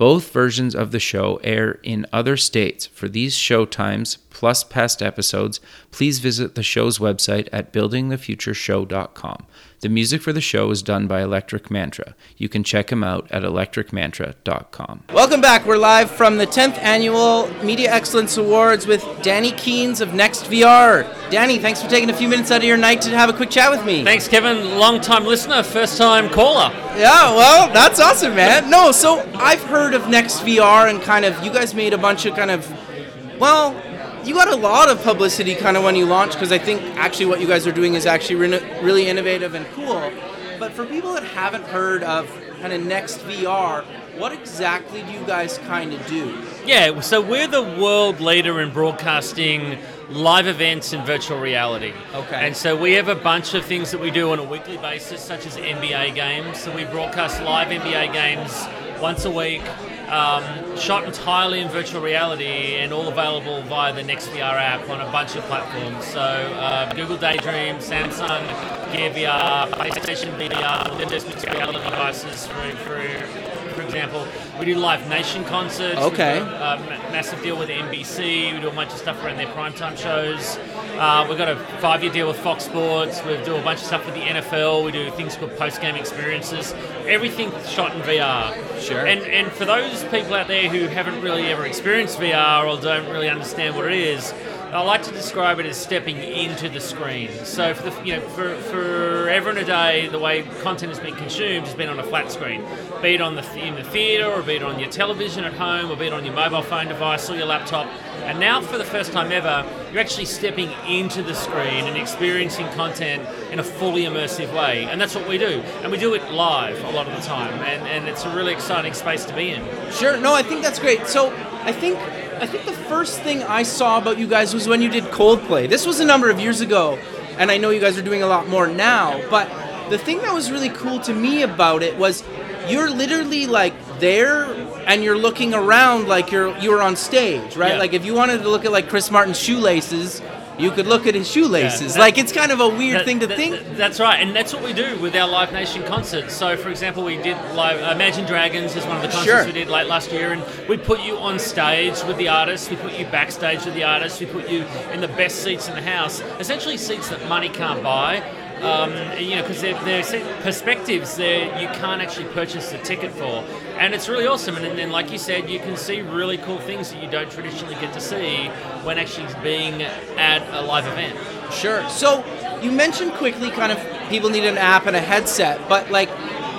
Both versions of the show air in other states. For these show times, plus past episodes, please visit the show's website at buildingthefutureshow.com. The music for the show is done by Electric Mantra. You can check him out at electricmantra.com. Welcome back. We're live from the 10th annual Media Excellence Awards with Danny Keens of Next VR. Danny, thanks for taking a few minutes out of your night to have a quick chat with me. Thanks, Kevin. Long time listener, first time caller. Yeah, well, that's awesome, man. No, so I've heard of Next VR and kind of, you guys made a bunch of kind of, well, you got a lot of publicity kind of when you launched because I think actually what you guys are doing is actually re- really innovative and cool. But for people that haven't heard of kind of Next VR, what exactly do you guys kind of do? Yeah, so we're the world leader in broadcasting live events in virtual reality. Okay. And so we have a bunch of things that we do on a weekly basis, such as NBA games. So we broadcast live NBA games once a week um, shot entirely in virtual reality and all available via the NextVR app on a bunch of platforms. So uh, Google Daydream, Samsung Gear VR, PlayStation VR, mixed reality devices through, for, for example. We do Live Nation concerts. Okay. Do a massive deal with NBC. We do a bunch of stuff around their primetime shows. Uh, we've got a five-year deal with Fox Sports. We do a bunch of stuff with the NFL. We do things called post-game experiences. Everything shot in VR. Sure. And and for those people out there who haven't really ever experienced VR or don't really understand what it is, I like to describe it as stepping into the screen. So for the you know for forever and a day, the way content has been consumed has been on a flat screen, be it on the in the theater, or be it on your television at home, or be it on your mobile phone device or your laptop. And now, for the first time ever, you're actually stepping into the screen and experiencing content in a fully immersive way. And that's what we do. And we do it live a lot of the time. And, and it's a really exciting space to be in. Sure. No, I think that's great. So I think I think the first thing I saw about you guys was when you did Coldplay. This was a number of years ago, and I know you guys are doing a lot more now. But the thing that was really cool to me about it was you're literally like there and you're looking around like you're you're on stage, right? Yeah. Like if you wanted to look at like Chris Martin's shoelaces, you could look at his shoelaces. Yeah, like it's kind of a weird That- thing to that- think. that's right, and that's what we do with our Live Nation concerts. So, for example, we did live Imagine Dragons is one of the concerts Sure. we did late last year, and we put you on stage with the artists, we put you backstage with the artists, we put you in the best seats in the house, essentially seats that money can't buy. Um, you know, because they're, they're perspectives there you can't actually purchase a ticket for, and it's really awesome. And then, like you said, you can see really cool things that you don't traditionally get to see when actually being at a live event. Sure. So you mentioned quickly kind of people need an app and a headset, but like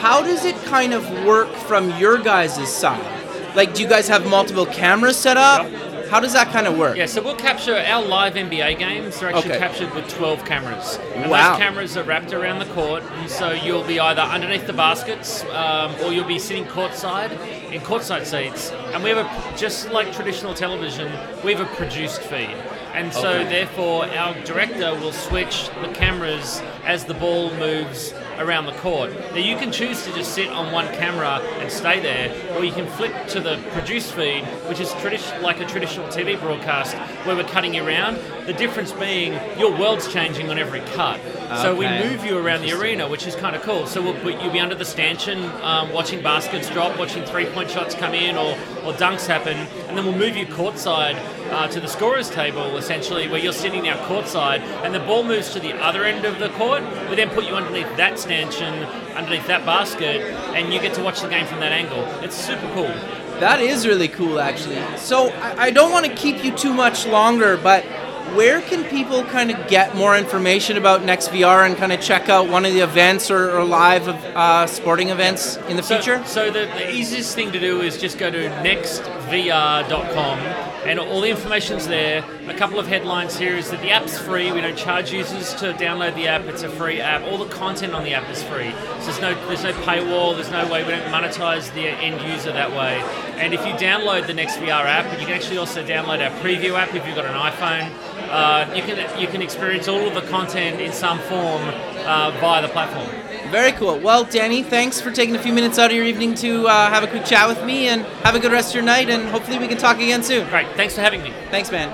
how does it kind of work from your guys' side? Like do you guys have multiple cameras set up? How does that kind of work? Yeah, so we'll capture our live NBA games They're actually Okay. captured with 12 cameras. And Wow. those cameras are wrapped around the court, and so you'll be either underneath the baskets um, or you'll be sitting courtside in courtside seats. And we have a, just like traditional television, we have a produced feed. And so, Okay. therefore, our director will switch the cameras as the ball moves around the court. Now, you can choose to just sit on one camera and stay there, or you can flip to the produced feed, which is tradi- like a traditional TV broadcast where we're cutting you around. The difference being your world's changing on every cut. So we move you around the arena, which is kind of cool. So we'll put, you'll be under the stanchion, um, watching baskets drop, watching three-point shots come in, or, or dunks happen, and then we'll move you courtside uh, to the scorers table, essentially, where you're sitting now courtside, and the ball moves to the other end of the court. We then put you underneath that stanchion, underneath that basket, and you get to watch the game from that angle. It's super cool. That is really cool actually. So I, I don't want to keep you too much longer, but where can people kind of get more information about NextVR and kind of check out one of the events or, or live uh, sporting events in the So- future? So, the, the easiest thing to do is just go to nextvr.com and all the information's there. A couple of headlines here is that the app's free. We don't charge users to download the app. It's a free app. All the content on the app is free. So there's no there's no paywall. There's no way we don't monetize the end user that way. And if you download the NextVR app, you can actually also download our preview app if you've got an iPhone. uh, you can you can experience all of the content in some form uh, via the platform. Very cool. Well, Danny, thanks for taking a few minutes out of your evening to uh, have a quick chat with me, and have a good rest of your night. And hopefully, we can talk again soon. Great. Thanks for having me. Thanks, man.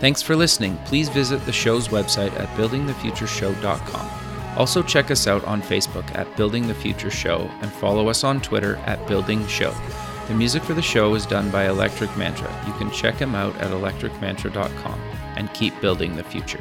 Thanks for listening. Please visit the show's website at buildingthefutureshow.com. Also, check us out on Facebook at Building the Future Show and follow us on Twitter at Building Show. The music for the show is done by Electric Mantra. You can check him out at electricmantra.com and keep building the future.